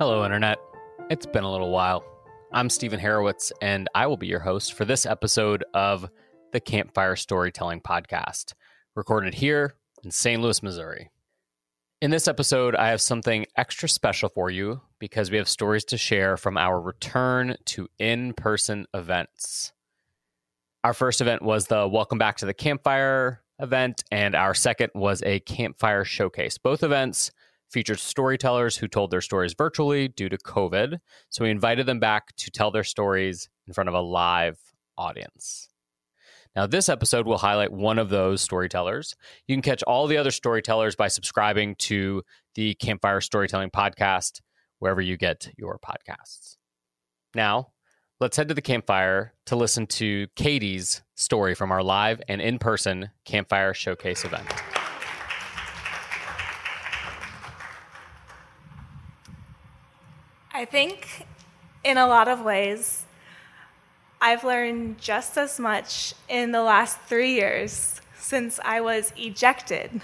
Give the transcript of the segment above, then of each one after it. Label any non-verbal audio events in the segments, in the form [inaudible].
Hello, Internet. It's been a little while. I'm Stephen Harowitz, and I will be your host for this episode of the Campfire Storytelling Podcast, recorded here in St. Louis, Missouri. In this episode, I have something extra special for you because we have stories to share from our return to in person events. Our first event was the Welcome Back to the Campfire event, and our second was a campfire showcase. Both events featured storytellers who told their stories virtually due to COVID. So we invited them back to tell their stories in front of a live audience. Now, this episode will highlight one of those storytellers. You can catch all the other storytellers by subscribing to the Campfire Storytelling Podcast, wherever you get your podcasts. Now, let's head to the campfire to listen to Katie's story from our live and in person Campfire Showcase event. I think in a lot of ways, I've learned just as much in the last three years since I was ejected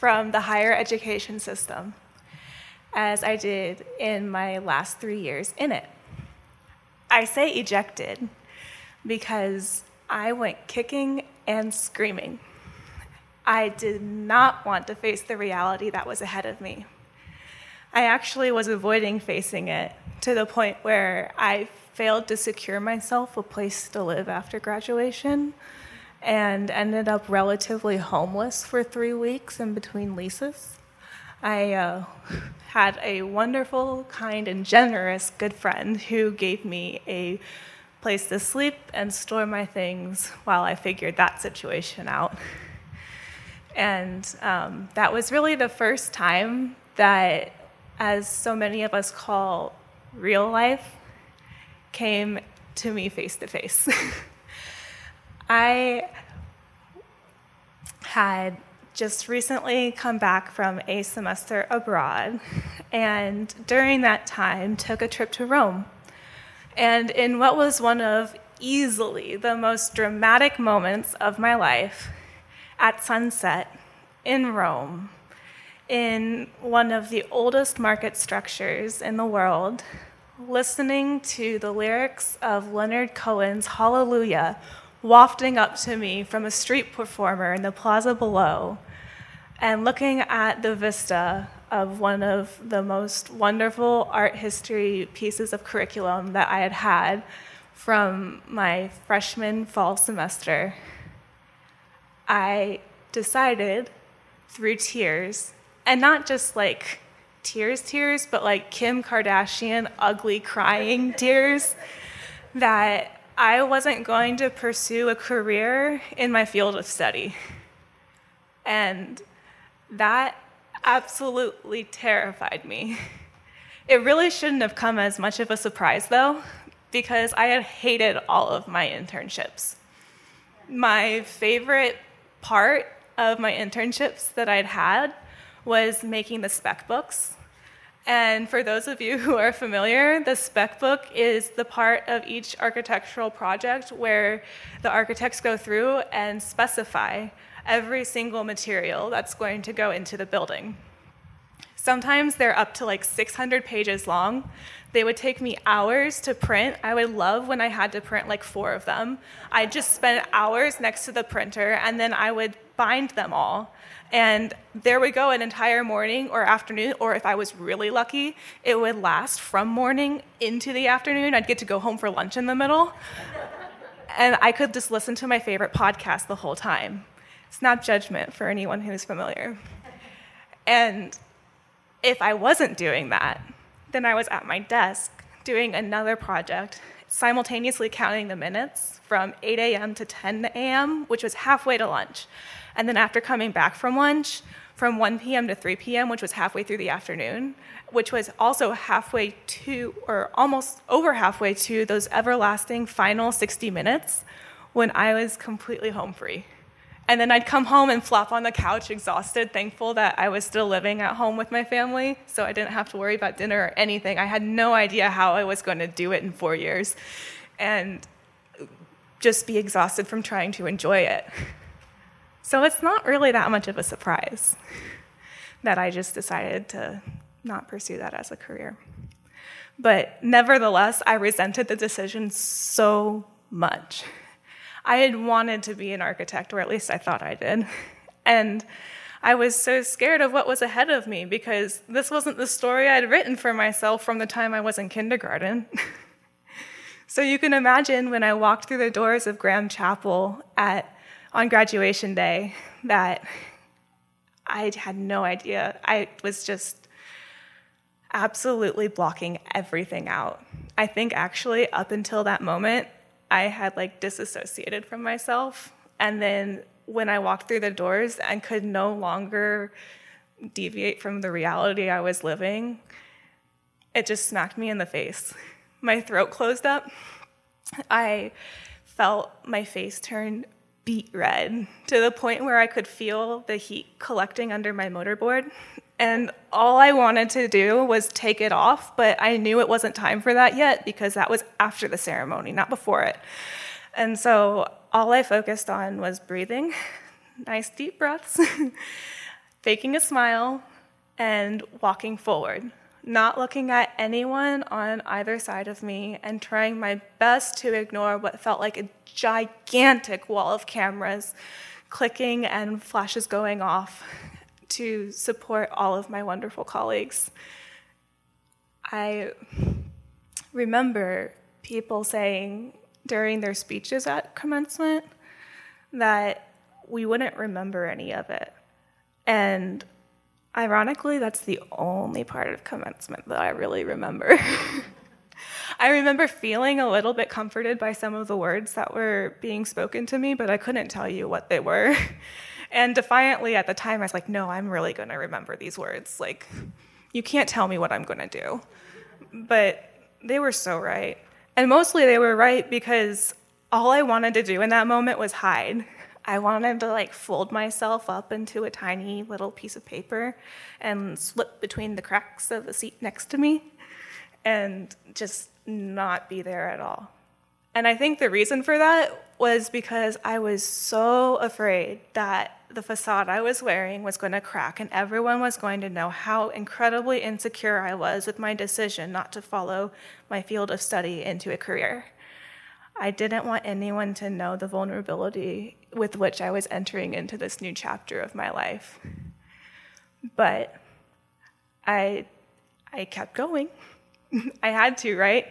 from the higher education system as I did in my last three years in it. I say ejected because I went kicking and screaming. I did not want to face the reality that was ahead of me. I actually was avoiding facing it to the point where I failed to secure myself a place to live after graduation and ended up relatively homeless for three weeks in between leases. I uh, had a wonderful, kind, and generous good friend who gave me a place to sleep and store my things while I figured that situation out. And um, that was really the first time that as so many of us call real life, came to me face to face. I had just recently come back from a semester abroad, and during that time, took a trip to Rome. And in what was one of easily the most dramatic moments of my life, at sunset in Rome, in one of the oldest market structures in the world, listening to the lyrics of Leonard Cohen's Hallelujah wafting up to me from a street performer in the plaza below, and looking at the vista of one of the most wonderful art history pieces of curriculum that I had had from my freshman fall semester, I decided through tears and not just like tears, tears, but like Kim Kardashian ugly crying [laughs] tears that I wasn't going to pursue a career in my field of study. And that absolutely terrified me. It really shouldn't have come as much of a surprise, though, because I had hated all of my internships. My favorite part of my internships that I'd had was making the spec books. And for those of you [laughs] who are familiar, the spec book is the part of each architectural project where the architects go through and specify every single material that's going to go into the building. Sometimes they're up to like 600 pages long. They would take me hours to print. I would love when I had to print like four of them. I'd just spend hours next to the printer and then I would bind them all. And there would go an entire morning or afternoon, or if I was really lucky, it would last from morning into the afternoon. I'd get to go home for lunch in the middle. and I could just listen to my favorite podcast the whole time. Snap judgment for anyone who's familiar. And if I wasn't doing that, then I was at my desk doing another project, simultaneously counting the minutes from 8 a.m. to 10 a.m., which was halfway to lunch. And then after coming back from lunch, from 1 p.m. to 3 p.m., which was halfway through the afternoon, which was also halfway to, or almost over halfway to, those everlasting final 60 minutes when I was completely home free. And then I'd come home and flop on the couch exhausted, thankful that I was still living at home with my family, so I didn't have to worry about dinner or anything. I had no idea how I was going to do it in four years. And just be exhausted from trying to enjoy it. [laughs] So it's not really that much of a surprise that I just decided to not pursue that as a career. But nevertheless, I resented the decision so much. I had wanted to be an architect, or at least I thought I did. And I was so scared of what was ahead of me because this wasn't the story I'd written for myself from the time I was in kindergarten. [laughs] so you can imagine when I walked through the doors of Graham Chapel at, on graduation day that I had no idea. I was just absolutely blocking everything out. I think actually, up until that moment, I had like disassociated from myself. And then when I walked through the doors and could no longer deviate from the reality I was living, it just smacked me in the face. My throat closed up. I felt my face turn beet red to the point where I could feel the heat collecting under my mortarboard. And all I wanted to do was take it off, but I knew it wasn't time for that yet because that was after the ceremony, not before it. And so all I focused on was breathing, [laughs] nice deep breaths, [laughs] faking a smile, and walking forward, not looking at anyone on either side of me, and trying my best to ignore what felt like a gigantic wall of cameras clicking and flashes going off to support all of my wonderful colleagues. I remember people saying, during their speeches at commencement that we wouldn't remember any of it. And ironically, that's the only part of commencement that I really remember. [laughs] I remember feeling a little bit comforted by some of the words that were being spoken to me, but I couldn't tell you what they were. [laughs] And defiantly at the time, I was like, no, I'm really going to remember these words. Like, you can't tell me what I'm going to do. But they were so right. And mostly they were right because all I wanted to do in that moment was hide. [laughs] I wanted to like fold myself up into a tiny little piece of paper and slip between the cracks of the seat next to me and just not be there at all. And I think the reason for that was because I was so afraid that the facade I was wearing was going to crack and everyone was going to know how incredibly insecure I was with my decision not to follow my field of study into a career. I didn't want anyone to know the vulnerability with which I was entering into this new chapter of my life. But I I kept going. [laughs] I had to, right?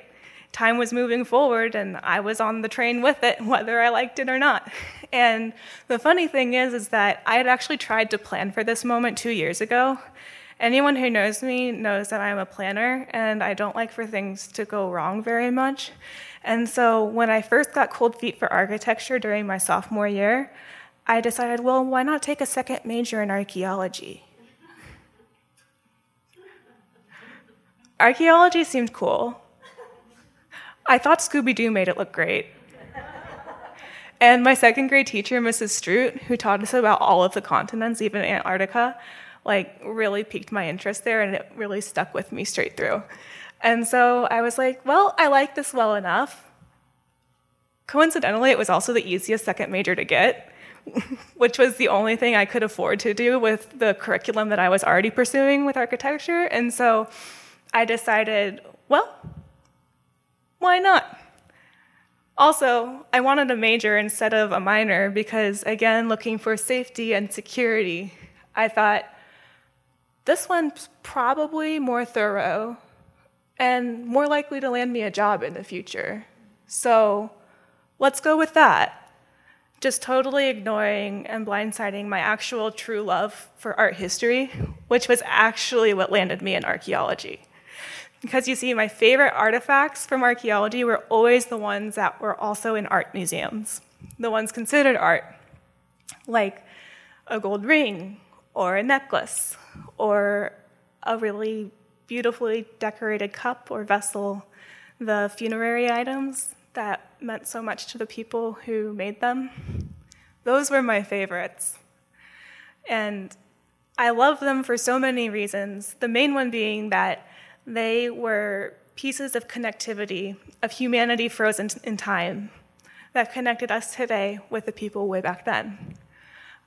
time was moving forward and I was on the train with it, [laughs] whether I liked it or not. And the funny thing is, is that I had actually tried to plan for this moment two years ago. Anyone who knows me knows that I'm a planner and I don't like for things to go wrong very much. And so when I first got cold feet for architecture during my sophomore year, I decided, well, why not take a second major in archaeology? Archaeology seemed cool, I thought Scooby Doo made it look great. and my second grade teacher, Mrs. Stroot, who taught us about all of the continents, even Antarctica, like really piqued my interest there and it really stuck with me straight through. And so I was like, well, I like this well enough. Coincidentally, it was also the easiest second major to get, [laughs] which was the only thing I could afford to do with the curriculum that I was already pursuing with architecture. And so I decided, well, why not? Also, I wanted a major instead of a minor because, again, looking for safety and security, I thought this one's probably more thorough and more likely to land me a job in the future. So let's go with that. Just totally ignoring and blindsiding my actual true love for art history, which was actually what landed me in archaeology. Because you see, my favorite artifacts from archaeology were always the ones that were also in art museums, the ones considered art, like a gold ring or a necklace or a really beautifully decorated cup or vessel, the funerary items that meant so much to the people who made them. Those were my favorites. And I love them for so many reasons, the main one being that they were pieces of connectivity, of humanity frozen in time, that connected us today with the people way back then.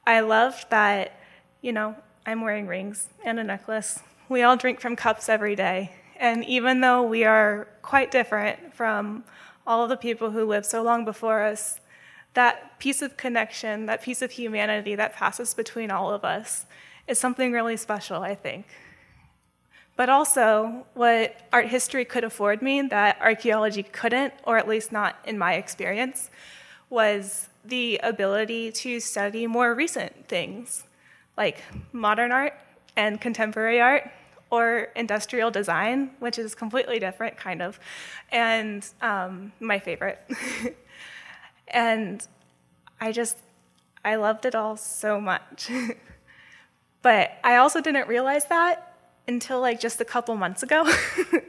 I loved that, you know, I'm wearing rings and a necklace. We all drink from cups every day. And even though we are quite different from all of the people who lived so long before us, that piece of connection, that piece of humanity that passes between all of us is something really special, I think. But also, what art history could afford me that archaeology couldn't, or at least not in my experience, was the ability to study more recent things like modern art and contemporary art or industrial design, which is completely different, kind of, and um, my favorite. [laughs] and I just, I loved it all so much. [laughs] but I also didn't realize that until like just a couple months ago,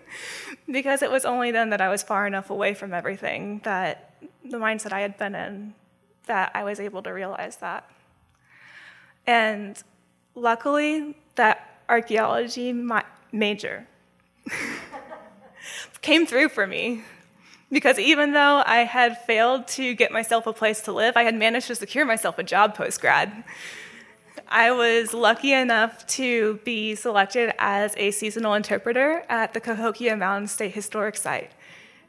[laughs] because it was only then that I was far enough away from everything that the mindset I had been in that I was able to realize that. And luckily, that archaeology major [laughs] came through for me. Because even though I had failed to get myself a place to live, I had managed to secure myself a job post grad. I was lucky enough to be selected as a seasonal interpreter at the Cahokia Mounds State Historic Site.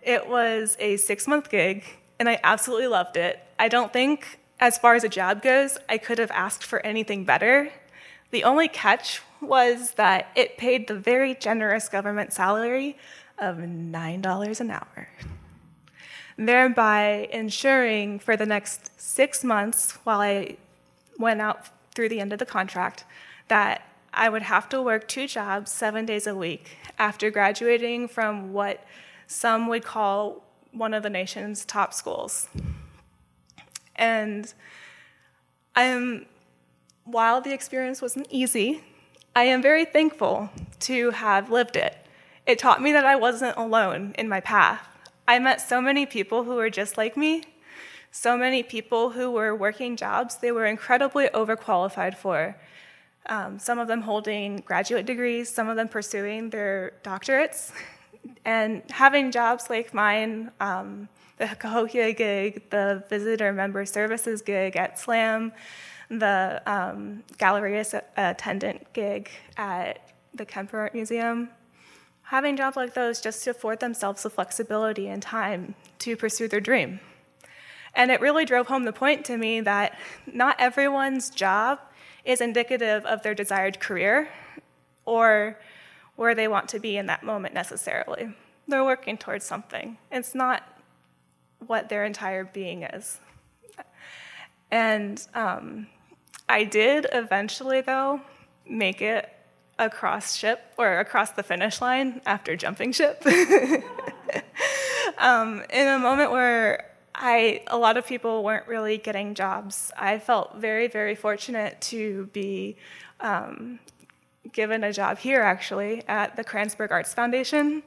It was a six month gig, and I absolutely loved it. I don't think, as far as a job goes, I could have asked for anything better. The only catch was that it paid the very generous government salary of $9 an hour, thereby ensuring for the next six months while I went out through the end of the contract that I would have to work two jobs seven days a week after graduating from what some would call one of the nation's top schools. And I am, while the experience wasn't easy, I am very thankful to have lived it. It taught me that I wasn't alone in my path. I met so many people who were just like me, so many people who were working jobs they were incredibly overqualified for. Um, some of them holding graduate degrees, some of them pursuing their doctorates. And having jobs like mine, um, the Cahokia gig, the visitor member services gig at SLAM, the um, gallery attendant gig at the Kemper Art Museum. Having jobs like those just to afford themselves the flexibility and time to pursue their dream. And it really drove home the point to me that not everyone's job is indicative of their desired career or where they want to be in that moment necessarily. They're working towards something. It's not what their entire being is. And um, I did eventually, though, make it across ship or across the finish line after jumping ship. [laughs] um, in a moment where I, a lot of people weren't really getting jobs, I felt very, very fortunate to be um, given a job here, actually, at the Kranzberg Arts Foundation.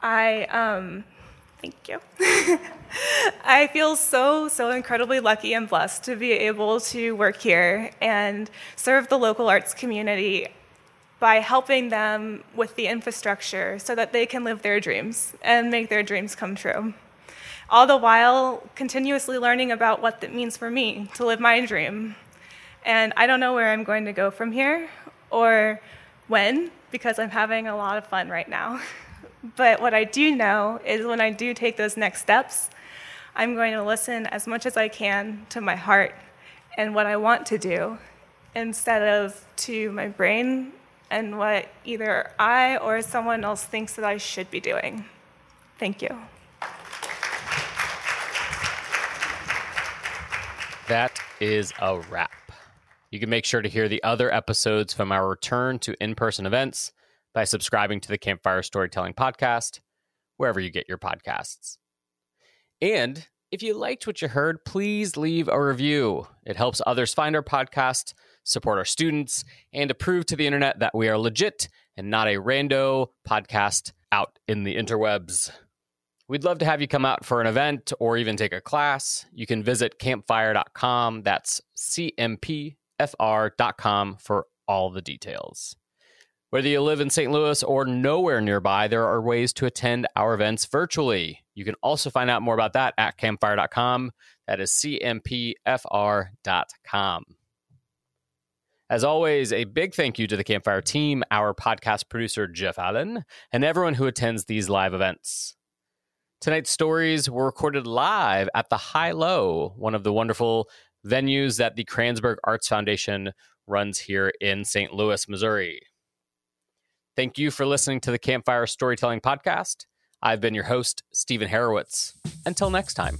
I um, Thank you. [laughs] I feel so, so incredibly lucky and blessed to be able to work here and serve the local arts community by helping them with the infrastructure so that they can live their dreams and make their dreams come true. All the while, continuously learning about what that means for me to live my dream. And I don't know where I'm going to go from here or when, because I'm having a lot of fun right now. [laughs] But what I do know is when I do take those next steps, I'm going to listen as much as I can to my heart and what I want to do instead of to my brain and what either I or someone else thinks that I should be doing. Thank you. That is a wrap. You can make sure to hear the other episodes from our return to in person events by subscribing to the Campfire Storytelling Podcast, wherever you get your podcasts. And if you liked what you heard, please leave a review. It helps others find our podcast, support our students, and to prove to the internet that we are legit and not a rando podcast out in the interwebs. We'd love to have you come out for an event or even take a class. You can visit campfire.com. That's cmpfr.com for all the details. Whether you live in St. Louis or nowhere nearby, there are ways to attend our events virtually. You can also find out more about that at campfire.com. That is cmpfr.com. As always, a big thank you to the Campfire team, our podcast producer, Jeff Allen, and everyone who attends these live events. Tonight's stories were recorded live at the High Low, one of the wonderful venues that the Kranzberg Arts Foundation runs here in St. Louis, Missouri. Thank you for listening to the Campfire Storytelling Podcast. I've been your host, Stephen Harowitz. Until next time.